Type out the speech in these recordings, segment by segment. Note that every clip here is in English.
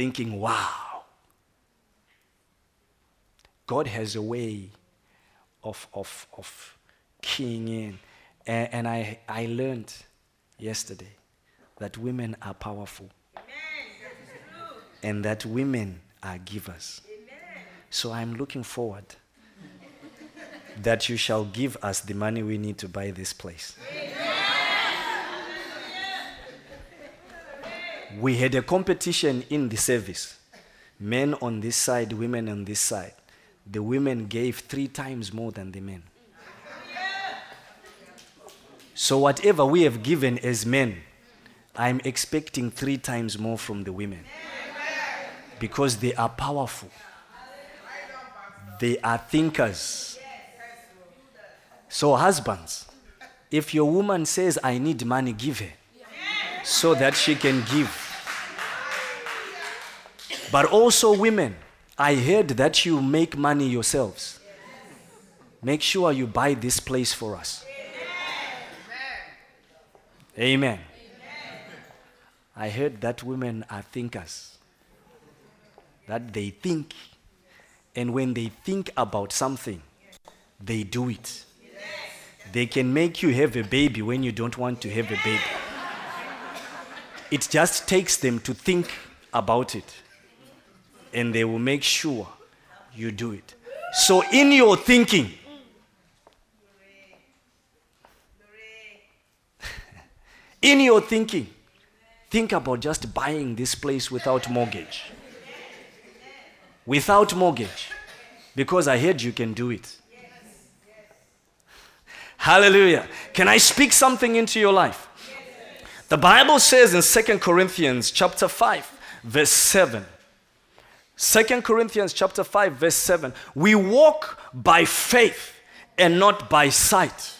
thinking, wow. God has a way of, of, of keying in. And, and I, I learned yesterday that women are powerful and that women are givers. So I'm looking forward that you shall give us the money we need to buy this place. We had a competition in the service men on this side, women on this side. The women gave three times more than the men. So, whatever we have given as men, I'm expecting three times more from the women because they are powerful, they are thinkers. So, husbands, if your woman says, I need money, give her so that she can give. But also, women, I heard that you make money yourselves. Make sure you buy this place for us. Amen. I heard that women are thinkers, that they think, and when they think about something, they do it. They can make you have a baby when you don't want to have a baby. It just takes them to think about it, and they will make sure you do it. So, in your thinking, in your thinking, think about just buying this place without mortgage. Without mortgage. Because I heard you can do it. Hallelujah. Can I speak something into your life? The Bible says in Second Corinthians chapter 5, verse 7. 2 Corinthians chapter 5, verse 7. We walk by faith and not by sight.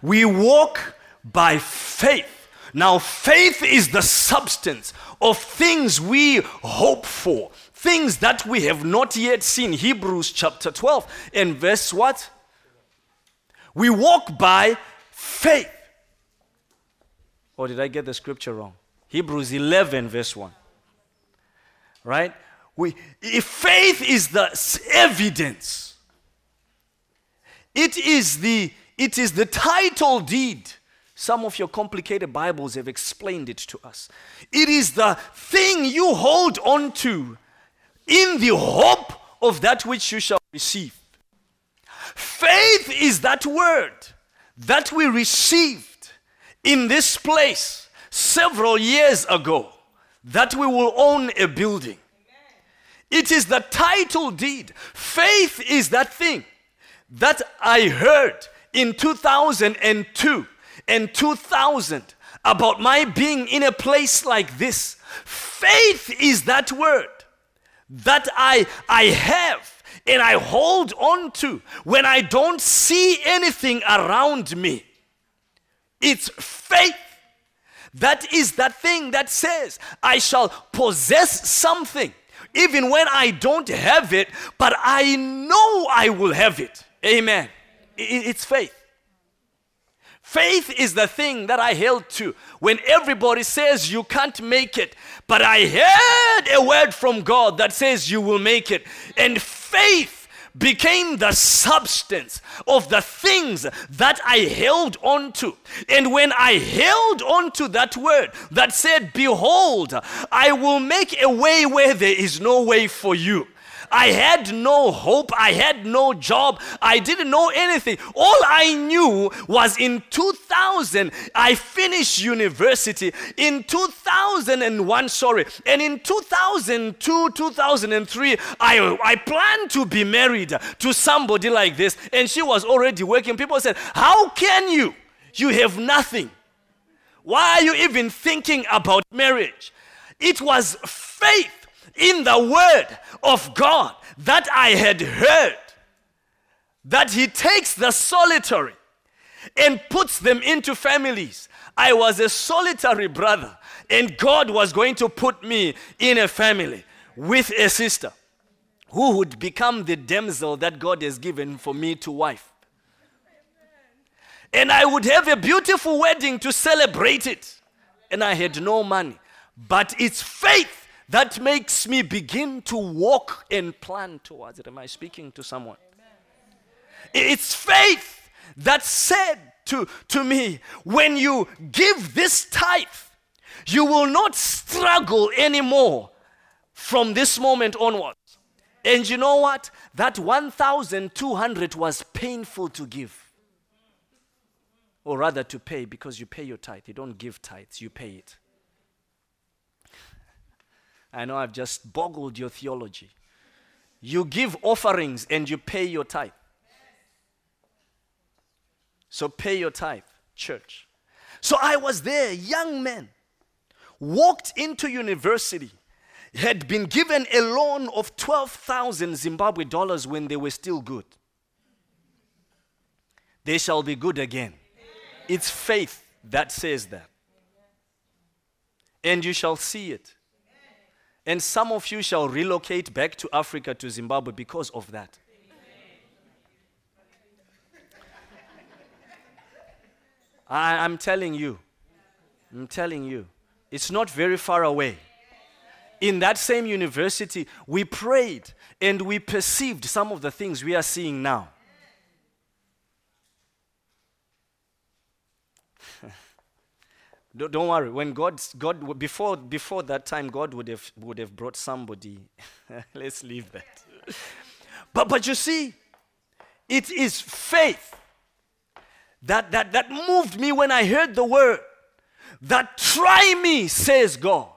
We walk by faith. Now, faith is the substance of things we hope for, things that we have not yet seen. Hebrews chapter 12 and verse what? We walk by faith. Or did I get the scripture wrong? Hebrews 11, verse 1. Right? We, if faith is the evidence, it is the, it is the title deed. Some of your complicated Bibles have explained it to us. It is the thing you hold on to in the hope of that which you shall receive. Faith is that word that we received in this place several years ago that we will own a building. It is the title deed. Faith is that thing that I heard in 2002 and 2000 about my being in a place like this. Faith is that word that I, I have and I hold on to when I don't see anything around me. It's faith. That is that thing that says, I shall possess something even when I don't have it, but I know I will have it. Amen. It's faith. Faith is the thing that I held to when everybody says you can't make it. But I heard a word from God that says you will make it. And faith became the substance of the things that I held on to. And when I held on to that word that said, Behold, I will make a way where there is no way for you. I had no hope. I had no job. I didn't know anything. All I knew was in 2000, I finished university. In 2001, sorry. And in 2002, 2003, I, I planned to be married to somebody like this. And she was already working. People said, How can you? You have nothing. Why are you even thinking about marriage? It was faith in the word of God that I had heard that He takes the solitary and puts them into families. I was a solitary brother, and God was going to put me in a family with a sister who would become the damsel that God has given for me to wife. And I would have a beautiful wedding to celebrate it. And I had no money. But it's faith that makes me begin to walk and plan towards it. Am I speaking to someone? It's faith that said to, to me, when you give this tithe, you will not struggle anymore from this moment onwards. And you know what? That 1,200 was painful to give. Or rather, to pay because you pay your tithe. You don't give tithes, you pay it. I know I've just boggled your theology. You give offerings and you pay your tithe. So pay your tithe, church. So I was there, young man, walked into university, had been given a loan of 12,000 Zimbabwe dollars when they were still good. They shall be good again. It's faith that says that. And you shall see it. And some of you shall relocate back to Africa, to Zimbabwe, because of that. I, am telling you, I'm telling you, it's not very far away. In that same university, we prayed and we perceived some of the things we are seeing now. Don't worry. When God, God before, before that time, God would have, would have brought somebody. Let's leave that. but, but you see, it is faith that, that, that moved me when I heard the word that try me, says God.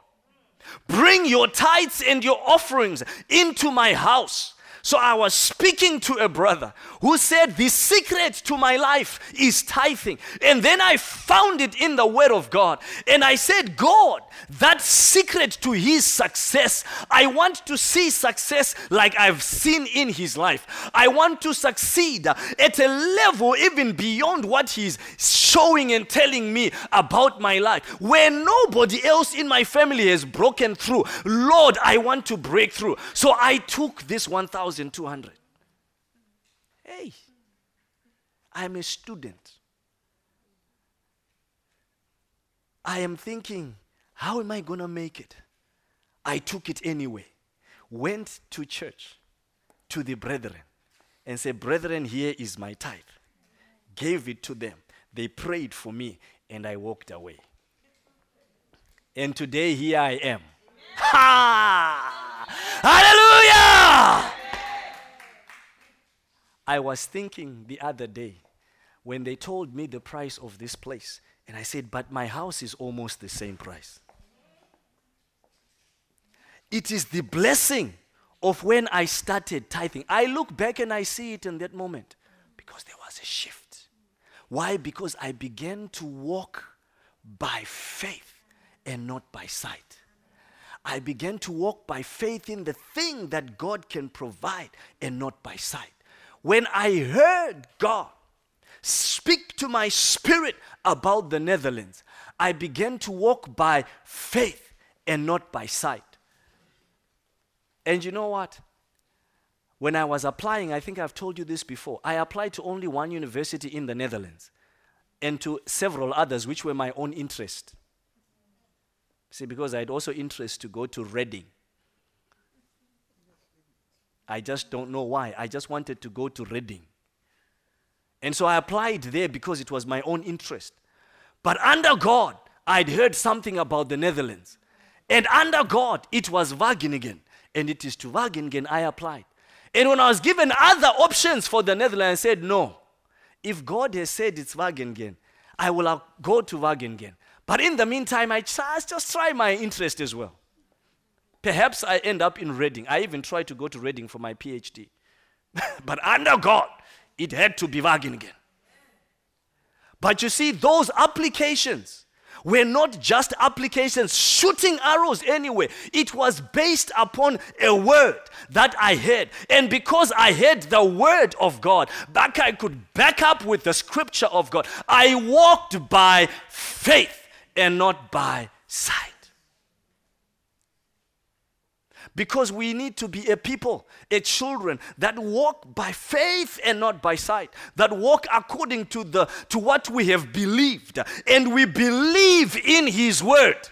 Bring your tithes and your offerings into my house so I was speaking to a brother who said, The secret to my life is tithing. And then I found it in the Word of God. And I said, God, that secret to his success, I want to see success like I've seen in his life. I want to succeed at a level even beyond what he's showing and telling me about my life, where nobody else in my family has broken through. Lord, I want to break through. So I took this 1,000. 1,200. Hey, I'm a student. I am thinking, how am I going to make it? I took it anyway. Went to church, to the brethren, and said, Brethren, here is my tithe. Gave it to them. They prayed for me, and I walked away. And today, here I am. Ha! Hallelujah! I was thinking the other day when they told me the price of this place, and I said, But my house is almost the same price. It is the blessing of when I started tithing. I look back and I see it in that moment because there was a shift. Why? Because I began to walk by faith and not by sight. I began to walk by faith in the thing that God can provide and not by sight when I heard God speak to my spirit about the Netherlands, I began to walk by faith and not by sight. And you know what? When I was applying, I think I've told you this before, I applied to only one university in the Netherlands and to several others which were my own interest. See, because I had also interest to go to Reading I just don't know why. I just wanted to go to Reading. And so I applied there because it was my own interest. But under God, I'd heard something about the Netherlands. And under God, it was Wageningen. And it is to Wageningen I applied. And when I was given other options for the Netherlands, I said, no. If God has said it's Wageningen, I will go to Wageningen. But in the meantime, I just, just try my interest as well. Perhaps I end up in Reading. I even tried to go to Reading for my PhD. but under God, it had to be Wageningen. But you see, those applications were not just applications shooting arrows anyway. It was based upon a word that I heard. And because I heard the word of God, back I could back up with the scripture of God. I walked by faith and not by sight. Because we need to be a people, a children that walk by faith and not by sight, that walk according to, the, to what we have believed. And we believe in His word.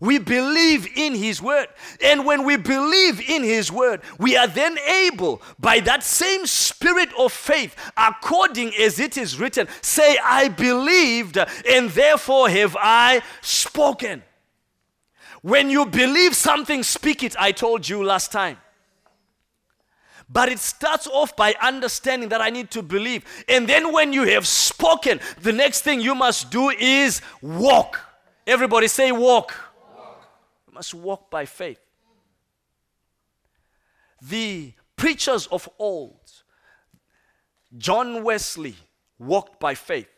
We believe in His Word. And when we believe in His Word, we are then able, by that same spirit of faith, according as it is written, say, I believed, and therefore have I spoken. When you believe something, speak it. I told you last time. But it starts off by understanding that I need to believe. And then when you have spoken, the next thing you must do is walk. Everybody say, walk. walk. You must walk by faith. The preachers of old, John Wesley, walked by faith.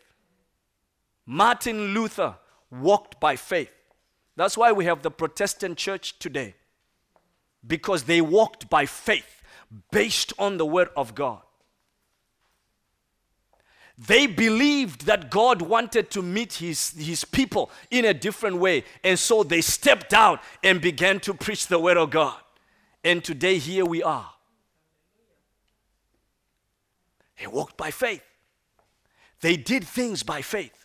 Martin Luther walked by faith. That's why we have the Protestant church today, because they walked by faith based on the Word of God. They believed that God wanted to meet his, his people in a different way. And so they stepped out and began to preach the Word of God. And today, here we are. They walked by faith, they did things by faith.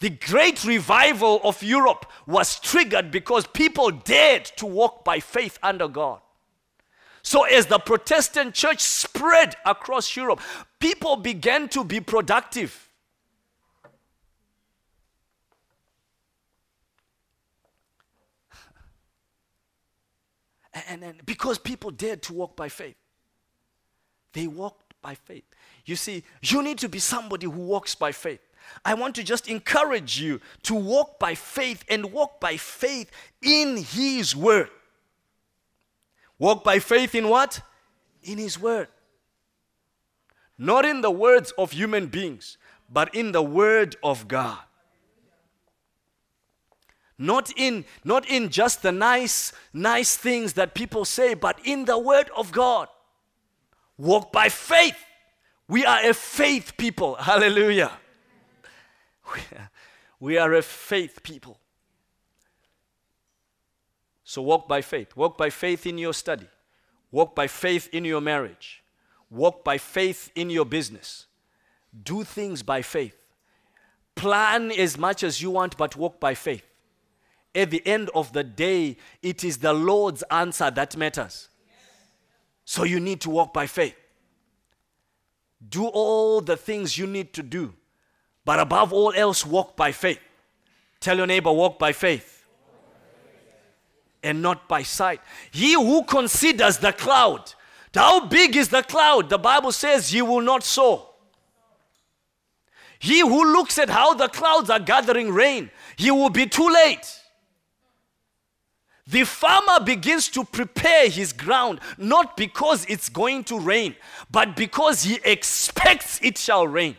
The great revival of Europe was triggered because people dared to walk by faith under God. So, as the Protestant church spread across Europe, people began to be productive. And, and because people dared to walk by faith, they walked by faith. You see, you need to be somebody who walks by faith. I want to just encourage you to walk by faith and walk by faith in His Word. Walk by faith in what? In His Word. Not in the words of human beings, but in the Word of God. Not in, not in just the nice, nice things that people say, but in the Word of God. Walk by faith. We are a faith people. Hallelujah. We are a faith people. So walk by faith. Walk by faith in your study. Walk by faith in your marriage. Walk by faith in your business. Do things by faith. Plan as much as you want, but walk by faith. At the end of the day, it is the Lord's answer that matters. So you need to walk by faith. Do all the things you need to do, but above all else, walk by faith. Tell your neighbor, walk by faith and not by sight. He who considers the cloud, how big is the cloud? The Bible says he will not sow. He who looks at how the clouds are gathering rain, he will be too late. The farmer begins to prepare his ground not because it's going to rain, but because he expects it shall rain.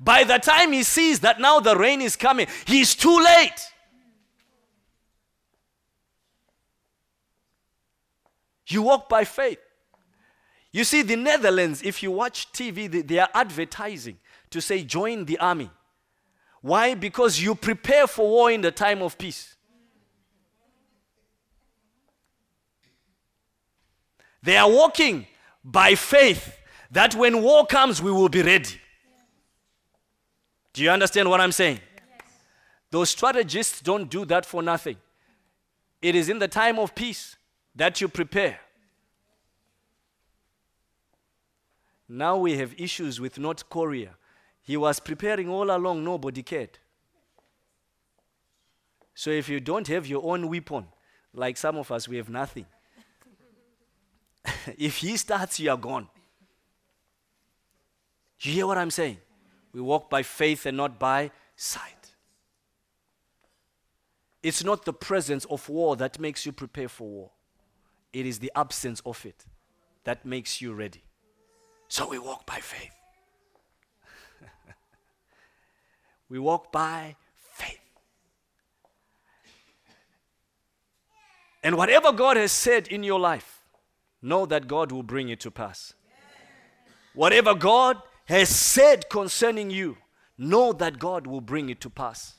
By the time he sees that now the rain is coming, he's too late. You walk by faith. You see, the Netherlands, if you watch TV, they, they, are advertising to say, join the army. Why? Because you prepare for war in the time of peace. They are walking by faith that when war comes, we will be ready. Do you understand what I'm saying? Those strategists don't do that for nothing. It is in the time of peace that you prepare. Now we have issues with North Korea. He was preparing all along, nobody cared. So if you don't have your own weapon, like some of us, we have nothing. if he starts, you are gone. You hear what I'm saying? We walk by faith and not by sight. It's not the presence of war that makes you prepare for war. It is the absence of it that makes you ready. So we walk by faith. we walk by faith. And whatever God has said in your life, know that God will bring it to pass. Whatever God has said concerning you, know that God will bring it to pass.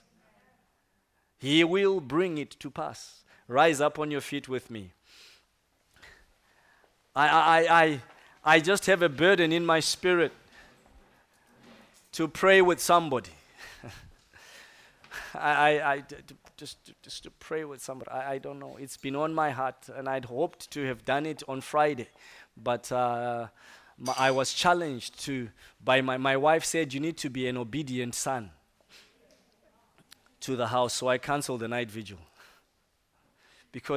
He will bring it to pass. Rise up on your feet with me. I, I, I, I just have a burden in my spirit to pray with somebody. I, I, I, just just to pray with somebody. I, I don't know. It's been on my heart, and I'd hoped to have done it on Friday, but uh, my, I was challenged to by my my wife said you need to be an obedient son to the house, so I canceled the night vigil.